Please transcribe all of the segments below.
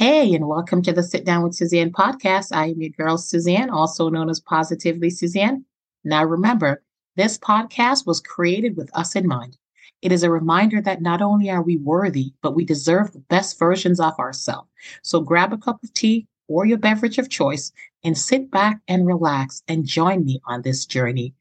Hey, and welcome to the Sit Down with Suzanne podcast. I am your girl, Suzanne, also known as Positively Suzanne. Now, remember, this podcast was created with us in mind. It is a reminder that not only are we worthy, but we deserve the best versions of ourselves. So grab a cup of tea or your beverage of choice and sit back and relax and join me on this journey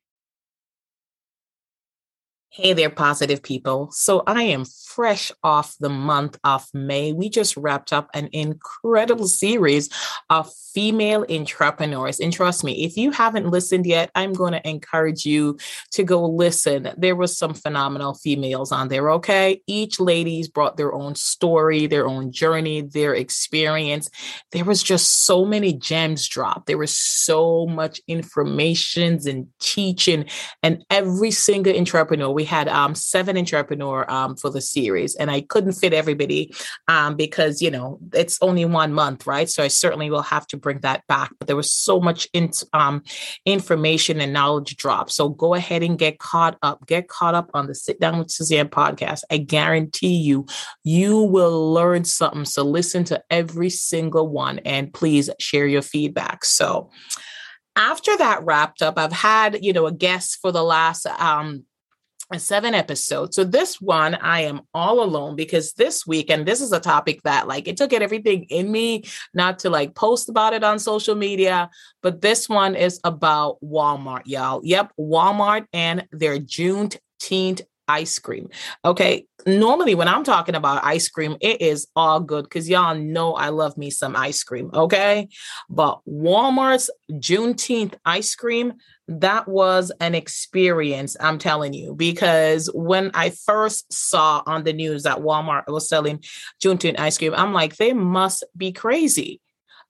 Hey there, positive people. So I am fresh off the month of May. We just wrapped up an incredible series of female entrepreneurs. And trust me, if you haven't listened yet, I'm going to encourage you to go listen. There was some phenomenal females on there, okay? Each ladies brought their own story, their own journey, their experience. There was just so many gems dropped. There was so much information and teaching and every single entrepreneur we had um, seven entrepreneur um, for the series, and I couldn't fit everybody um, because you know it's only one month, right? So I certainly will have to bring that back. But there was so much in, um, information and knowledge drop. So go ahead and get caught up. Get caught up on the Sit Down with Suzanne podcast. I guarantee you, you will learn something. So listen to every single one, and please share your feedback. So after that wrapped up, I've had, you know, a guest for the last um seven episodes. So this one I am all alone because this week, and this is a topic that like it took it everything in me not to like post about it on social media, but this one is about Walmart, y'all. Yep, Walmart and their Juneteenth ice cream. Okay. Normally, when I'm talking about ice cream, it is all good because y'all know I love me some ice cream. Okay. But Walmart's Juneteenth ice cream, that was an experience, I'm telling you, because when I first saw on the news that Walmart was selling Juneteenth ice cream, I'm like, they must be crazy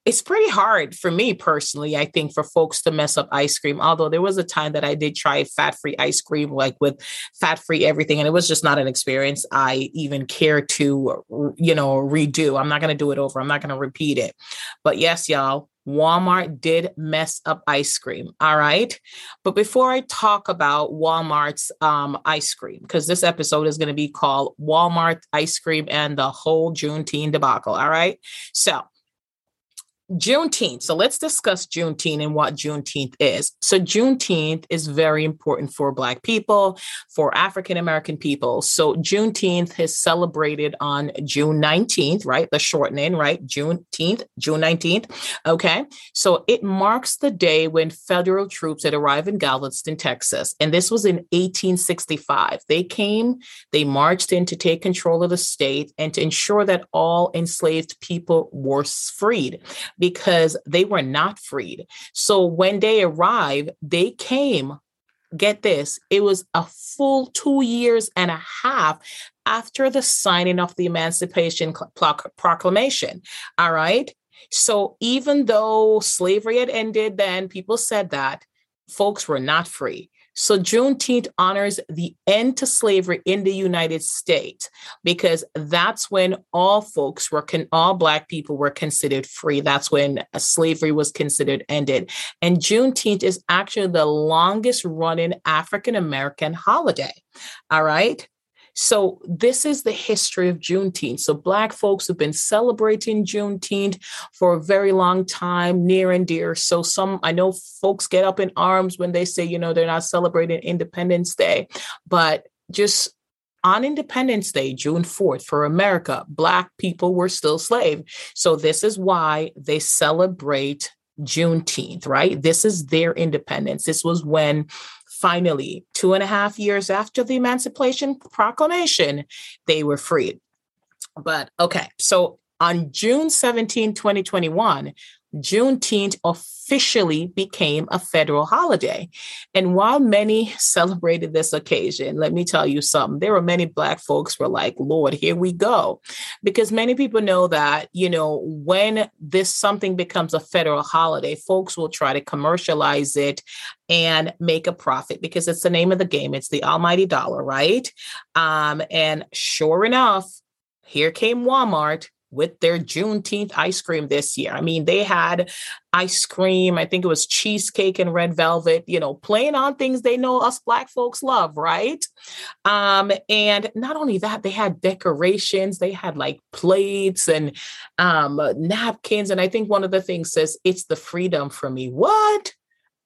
it's pretty hard for me personally, I think, for folks to mess up ice cream. Although there was a time that I did try fat free ice cream, like with fat free everything, and it was just not an experience I even care to, you know, redo. I'm not going to do it over, I'm not going to repeat it. But yes, y'all, Walmart did mess up ice cream. All right. But before I talk about Walmart's um, ice cream, because this episode is going to be called Walmart Ice Cream and the whole Juneteenth debacle. All right. So, Juneteenth. So let's discuss Juneteenth and what Juneteenth is. So Juneteenth is very important for Black people, for African American people. So Juneteenth is celebrated on June 19th, right? The shortening, right? Juneteenth, June 19th. Okay. So it marks the day when federal troops had arrived in Galveston, Texas. And this was in 1865. They came, they marched in to take control of the state and to ensure that all enslaved people were freed because they were not freed. So when they arrived, they came get this, it was a full two years and a half after the signing of the Emancipation Proclamation. All right. So even though slavery had ended, then people said that folks were not free. So Juneteenth honors the end to slavery in the United States because that's when all folks were con- all black people were considered free. That's when slavery was considered ended. And Juneteenth is actually the longest running African American holiday. All right. So this is the history of Juneteenth. So Black folks have been celebrating Juneteenth for a very long time, near and dear. So some, I know folks get up in arms when they say, you know, they're not celebrating Independence Day, but just on Independence Day, June 4th, for America, Black people were still slaves. So this is why they celebrate Juneteenth, right? This is their independence. This was when Finally, two and a half years after the Emancipation Proclamation, they were freed. But okay, so on June 17, 2021, Juneteenth officially became a federal holiday. And while many celebrated this occasion, let me tell you something. There were many Black folks were like, Lord, here we go. Because many people know that, you know, when this something becomes a federal holiday, folks will try to commercialize it and make a profit because it's the name of the game. It's the almighty dollar, right? Um, and sure enough, here came Walmart with their Juneteenth ice cream this year. I mean, they had ice cream, I think it was cheesecake and red velvet, you know, playing on things they know us Black folks love, right? Um, and not only that, they had decorations, they had like plates and um, napkins. And I think one of the things says, it's the freedom for me. What?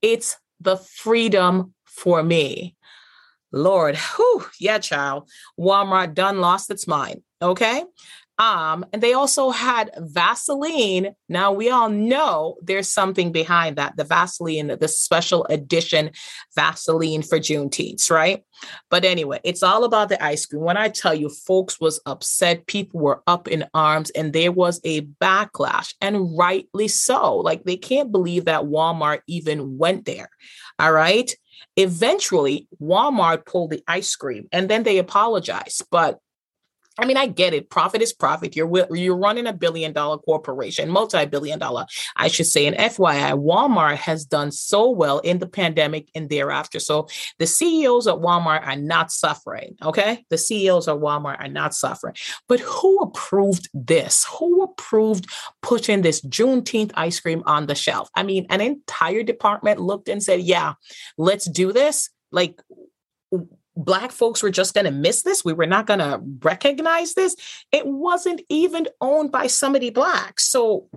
It's the freedom for me. Lord, whew, yeah, child. Walmart done lost its mind. Okay. Um, and they also had Vaseline. Now we all know there's something behind that. The Vaseline, the special edition Vaseline for Juneteenth, right? But anyway, it's all about the ice cream. When I tell you, folks was upset, people were up in arms, and there was a backlash, and rightly so. Like they can't believe that Walmart even went there. All right. Eventually, Walmart pulled the ice cream and then they apologized. But I mean, I get it. Profit is profit. You're you're running a billion dollar corporation, multi billion dollar, I should say. And FYI, Walmart has done so well in the pandemic and thereafter. So the CEOs at Walmart are not suffering. Okay, the CEOs at Walmart are not suffering. But who approved this? Who approved putting this Juneteenth ice cream on the shelf? I mean, an entire department looked and said, "Yeah, let's do this." Like black folks were just going to miss this. We were not going to recognize this. It wasn't even owned by somebody black. So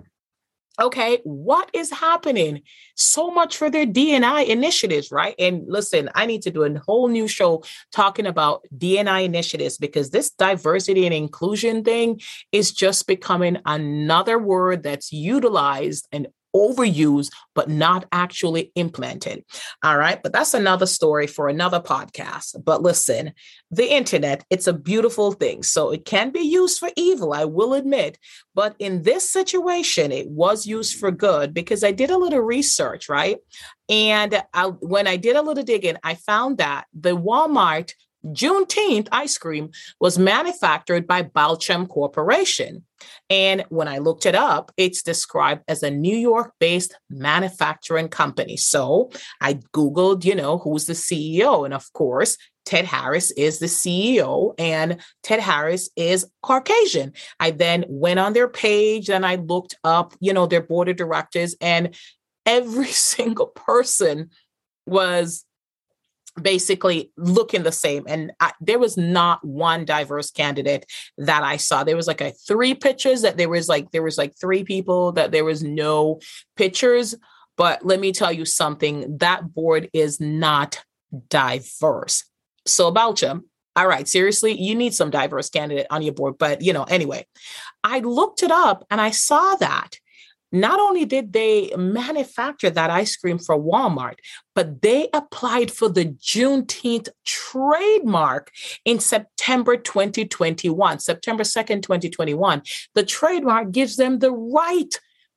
okay what is happening? So much for their D&I initiatives right? And listen i need to do a whole new show talking about D&I initiatives because this diversity and inclusion thing is just becoming another word that's utilized and overused but not actually implemented. All right. But that's another story for another podcast. But listen, the internet, it's a beautiful thing. So it can be used for evil, I will admit. But in this situation, it was used for good because I did a little research, right? And I, when I did a little digging, I found that the Walmart Juneteenth ice cream was manufactured by Balchem Corporation. And when I looked it up, it's described as a New York based manufacturing company. So I Googled, you know, who's the CEO. And of course, Ted Harris is the CEO and Ted Harris is Caucasian. I then went on their page and I looked up, you know, their board of directors, and every single person was basically looking the same. And I, there was not one diverse candidate that i saw. There was like a three pictures that there was like there was like three people that there was no pictures. But let me tell you something that board is not diverse. So Balchem all right seriously you need some diverse candidate on your board. But you know anyway i looked it up and i saw that not only did they manufacture that ice cream for Walmart, but they applied for the Juneteenth trademark in September 2021, September 2nd, 2021. The trademark gives them the right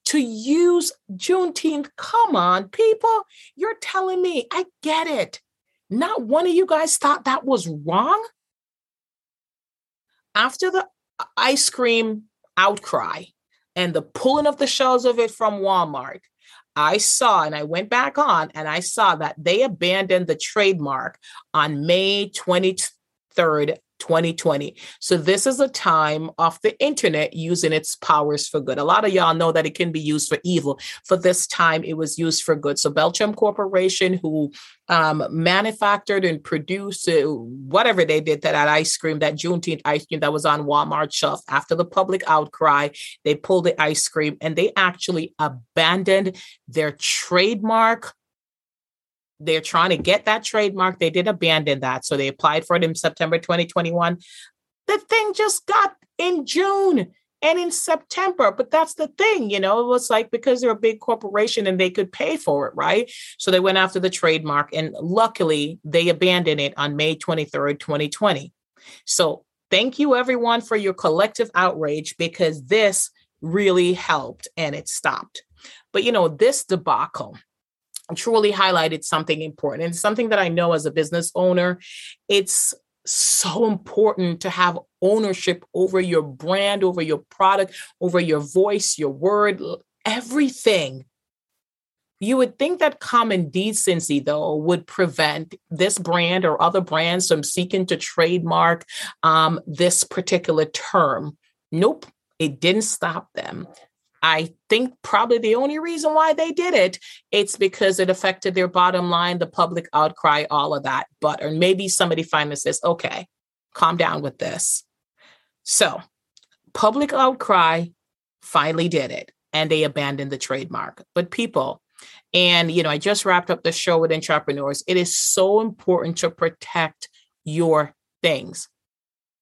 to use Juneteenth. Come on, people. You're telling me, I get it. Not one of you guys thought that was wrong? After the uh, ice cream outcry, and the pulling of the shelves of it from Walmart, I saw and I went back on and I saw that they abandoned the trademark on May 23rd, 2020. So this is a time of the internet using its powers for good. A lot of y'all know that it can be used for evil. For this time, it was used for good. So Balchem Corporation, who um, manufactured and produced uh, whatever they did to that ice cream, that Juneteenth ice cream that was on Walmart shelf. After the public outcry, they pulled the ice cream and they actually abandoned their trademark they're trying to get that trademark. They did abandon that. So they applied for it in September 2021. The thing just got in June and in September. But that's the thing, you know, it was like because they're a big corporation and they could pay for it, right? So they went after the trademark and luckily they abandoned it on May 23rd, 2020. So thank you everyone for your collective outrage because this really helped and it stopped. But you know, this debacle truly highlighted something important and something that I know as a business owner, it's so important to have ownership over your brand, over your product, over your voice, your word, everything. You would think that common decency, though, would prevent this brand or other brands from seeking to trademark um, this particular term. Nope. It didn't stop them. I think probably the only reason why they did it, it's because it affected their bottom line, the public outcry, all of that. But or maybe somebody finally says, okay, calm down with this. So public outcry finally did it and they abandoned the trademark. But people, and you know, I just wrapped up the show with entrepreneurs. It is so important to protect your things.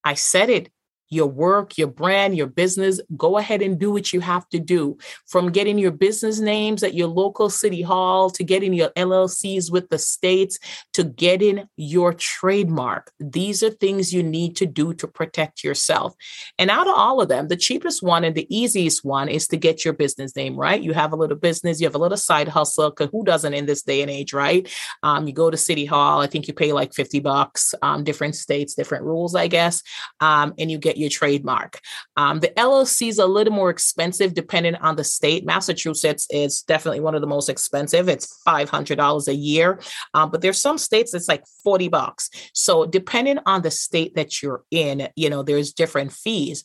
I said it your work, your brand, your business, go ahead and do what you have to do. From getting your business names at your local city hall to getting your LLCs with the states to getting your trademark. These are things you need to do to protect yourself. And out of all of them, the cheapest one and the easiest one is to get your business name, right? You have a little business, you have a little side hustle, because who doesn't in this day and age, right? Um, you go to city hall, I think you pay like 50 bucks, um, different states, different rules, I guess, um, and you get your trademark. Um, the LLC is a little more expensive depending on the state. Massachusetts is definitely one of the most expensive. It's $500 a year, um, but there's some states that's like 40 bucks. So depending on the state that you're in, you know, there's different fees.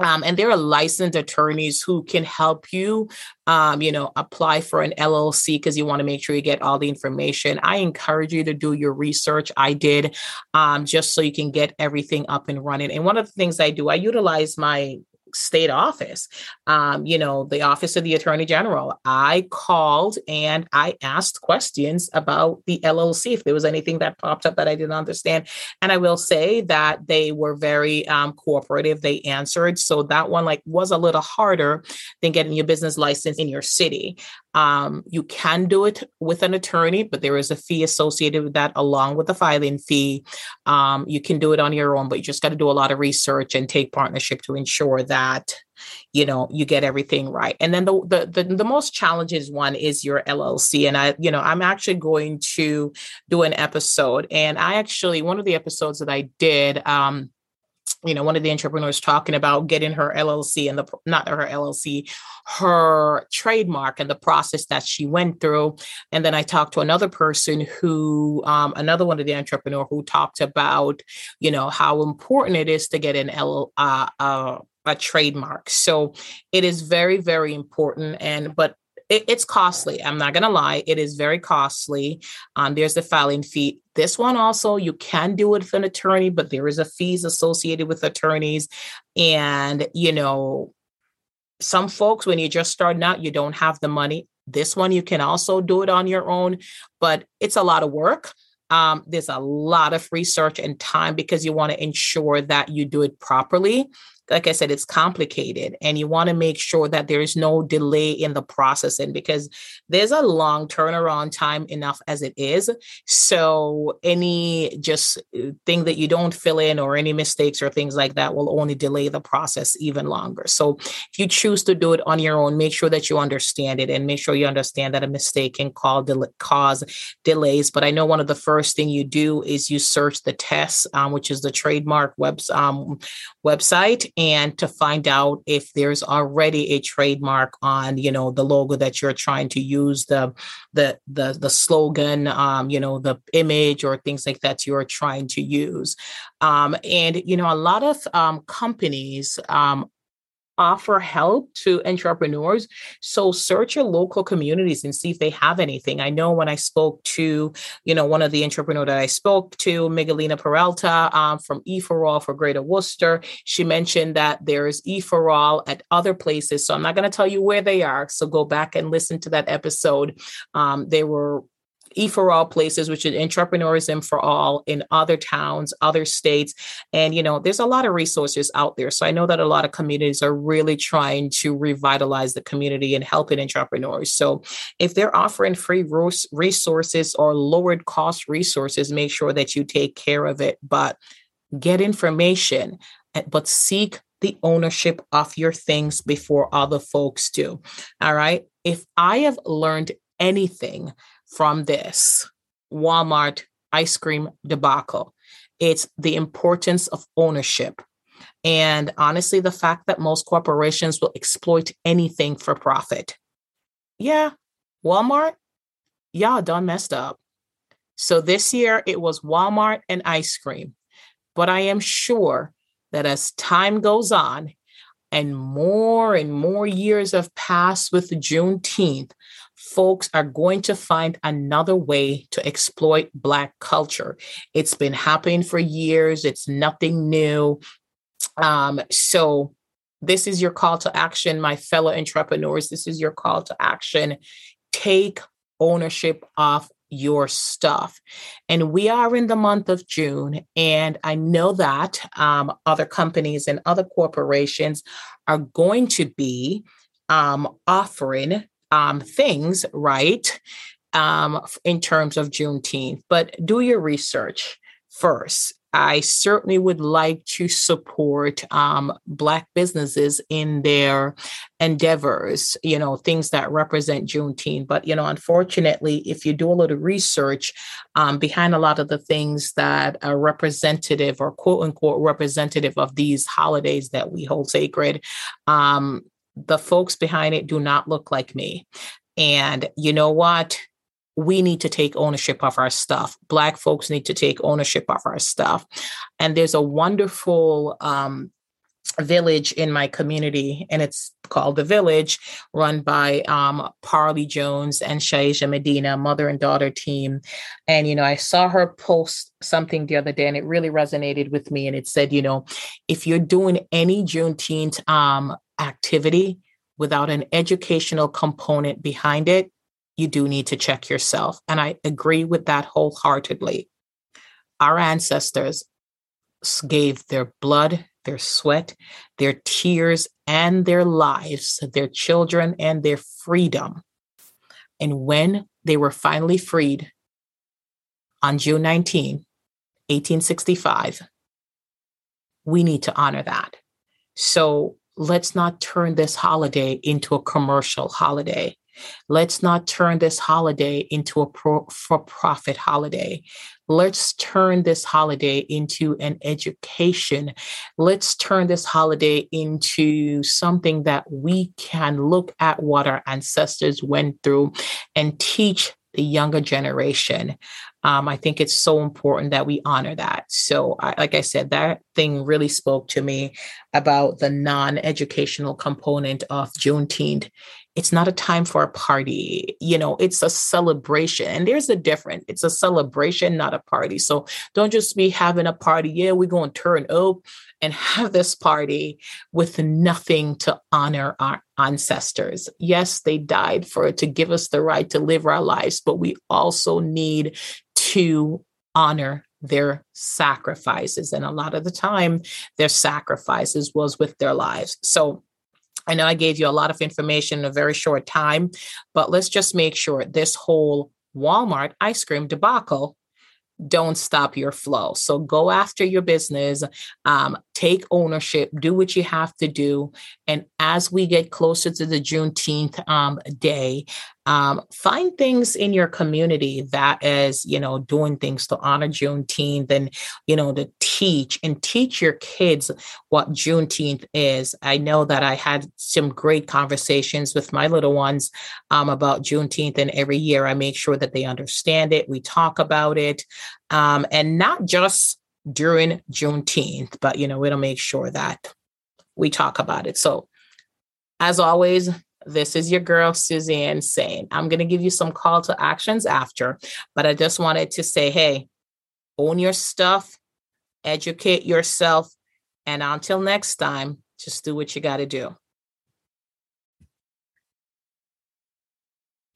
Um, and there are licensed attorneys who can help you, um, you know, apply for an LLC because you want to make sure you get all the information. I encourage you to do your research. I did um, just so you can get everything up and running. And one of the things I do, I utilize my state office, um, you know, the office of the attorney general. I called and I asked questions about the LLC if there was anything that popped up that I didn't understand. And I will say that they were very um, cooperative. They answered. So that one like was a little harder than getting your business license in your city. Um, you can do it with an attorney, but there is a fee associated with that along with the filing fee. Um, you can do it on your own, but you just got to do a lot of research and take partnership to ensure that you know you get everything right. And then the, the the the, most challenges one is your llc and i you know i'm actually going to do an episode. And i actually one of the episodes that i did um you know, one of the entrepreneurs talking about getting her LLC and the not her LLC, her trademark and the process that she went through. And then I talked to another person who, um, another one of the entrepreneur who talked about, you know, how important it is to get an L, uh, uh, a trademark. So it is very, very important. And but it, it's costly. I'm not going to lie. It is very costly. Um, there's the filing fee. This one also, you can do it with an attorney, but there is a fees associated with attorneys. And, you know, some folks, when you're just starting out, you don't have the money. This one, you can also do it on your own, but it's a lot of work. Um, there's a lot of research and time because you want to ensure that you do it properly like I said, it's complicated and you want to make sure that there is no delay in the processing because there's a long turnaround time enough as it is. So any just uh, thing that you don't fill in or any mistakes or things like that will only delay the process even longer. So if you choose to do it on your own, make sure that you understand it and make sure you understand that a mistake can del- cause delays. But I know one of the first thing you do is you search the TESS, um, which is the trademark web, um, website and to find out if there's already a trademark on you know the logo that you're trying to use the the the, the slogan um, you know the image or things like that you're trying to use. Um, and you know a lot of um, companies um, offer help to entrepreneurs. So search your local communities and see if they have anything. I know when I spoke to, you know, one of the entrepreneurs that I spoke to, Miguelina Peralta um, from e all for Greater Worcester, she mentioned that there's e all at other places. So I'm not going to tell you where they are. So go back and listen to that episode. Um, they were E for All places, which is entrepreneurism for all in other towns, other states. And, you know, there's a lot of resources out there. So I know that a lot of communities are really trying to revitalize the community and helping entrepreneurs. So if they're offering free resources or lowered cost resources, make sure that you take care of it. But get information, eh, but seek the ownership of your things before other folks do. All right. If I have learned anything from this Walmart ice cream debacle. It's the importance of ownership. And honestly, the fact that most corporations will exploit anything for profit. Yeah, Walmart, y'all done messed up. So this year it was Walmart and ice cream. But I am sure that as time goes on, and more and more years have passed with Juneteenth, folks are going to find another way to exploit Black culture. It's been happening for years, it's nothing new. Um, so, this is your call to action, my fellow entrepreneurs. This is your call to action. Take ownership of your stuff. And we are in the month of June, and I know that um, other companies and other corporations are going to be um, offering um, things, right, um, in terms of Juneteenth. But do your research first. I certainly would like to support um, Black businesses in their endeavors, you know, things that represent Juneteenth. But, you know, unfortunately, if you do a little research um, behind a lot of the things that are representative or quote unquote representative of these holidays that we hold sacred, um, the folks behind it do not look like me. And you know what? We need to take ownership of our stuff. Black folks need to take ownership of our stuff. And there's a wonderful um, village in my community, and it's called The Village, run by um, Parley Jones and Shaisha Medina, mother and daughter team. And, you know, I saw her post something the other day, and it really resonated with me. And it said, you know, if you're doing any Juneteenth um, activity without an educational component behind it, you do need to check yourself. And I agree with that wholeheartedly. Our ancestors gave their blood, their sweat, their tears, and their lives, their children, and their freedom. And when they were finally freed on June 19, 1865, we need to honor that. So let's not turn this holiday into a commercial holiday. Let's not turn this holiday into a pro- for profit holiday. Let's turn this holiday into an education. Let's turn this holiday into something that we can look at what our ancestors went through and teach the younger generation. Um, I think it's so important that we honor that. So, I, like I said, that thing really spoke to me about the non educational component of Juneteenth it's not a time for a party you know it's a celebration. And there's a difference. It's a celebration not a party. So don't just be having a party. Yeah we're going to turn up and have this party with nothing to honor our ancestors. Yes they died for to give us the right to live our lives but we also need to honor their sacrifices. And a lot of the time their sacrifices was with their lives. So I know I gave you a lot of information in a very short time, but let's just make sure this whole Walmart ice cream debacle don't stop your flow. So go after your business, um, take ownership, do what you have to do. And as we get closer to the Juneteenth um, day, um, find things in your community that is, you know, doing things to honor Juneteenth and, you know, to teach and teach your kids what Juneteenth is. I know that I had some great conversations with my little ones um, about Juneteenth, and every year I make sure that they understand it. We talk about it, um, and not just during Juneteenth, but, you know, we'll make sure that we talk about it. So, as always, this is your girl, Suzanne, saying, I'm going to give you some call to actions after, but I just wanted to say, hey, own your stuff, educate yourself, and until next time, just do what you got to do.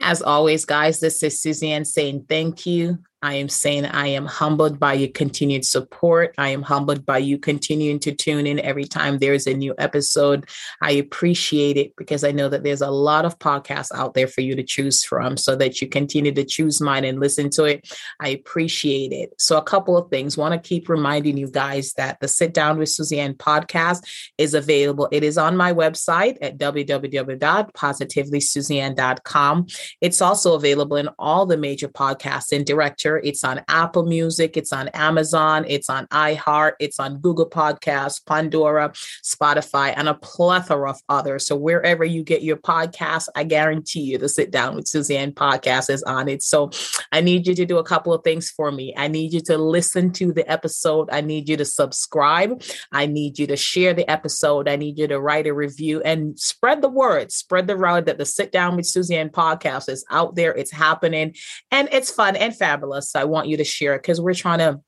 As always, guys, this is Suzanne saying thank you. I am saying I am humbled by your continued support. I am humbled by you continuing to tune in every time there's a new episode. I appreciate it because I know that there's a lot of podcasts out there for you to choose from so that you continue to choose mine and listen to it. I appreciate it. So, a couple of things. Want to keep reminding you guys that the Sit Down with Suzanne podcast is available. It is on my website at www.positivelysuzanne.com. It's also available in all the major podcasts and directories Deezer, it's on Apple Music, it's on Amazon, it's on iHeart, it's on Google Podcasts, Pandora, Spotify, and a plethora of others. So wherever you get your podcast, I guarantee you the Sit Down with Suzanne podcast is on it. So I need you to do a couple of things for me. I need you to listen to the episode. I need you to subscribe. I need you to share the episode. I need you to write a review and spread the word, spread the word that the Sit Down with Suzanne podcast is out there. It's happening and it's fun and fabulous. I want you to share because we're trying to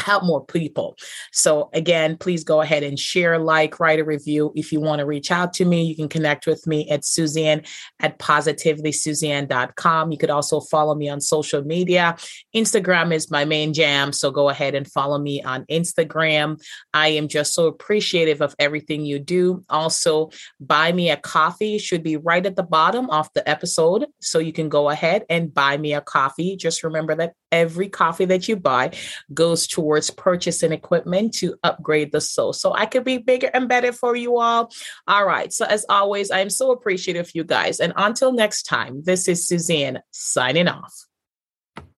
help more people. So again, please go ahead and share, like, write a review. If you want to reach out to me, you can connect with me at Suzanne at positivitysuzanne.com. You could also follow me on social media. Instagram is my main jam. So go ahead and follow me on Instagram. I am just so appreciative of everything you do. Also, buy me a coffee should be right at the bottom of the episode. So you can go ahead and buy me a coffee. Just remember that every coffee that you buy goes towards purchasing equipment to upgrade the soul. So I could be bigger and better for you all. All right. So as always, I am so appreciative of you guys. And until next time, this is Suzanne signing off.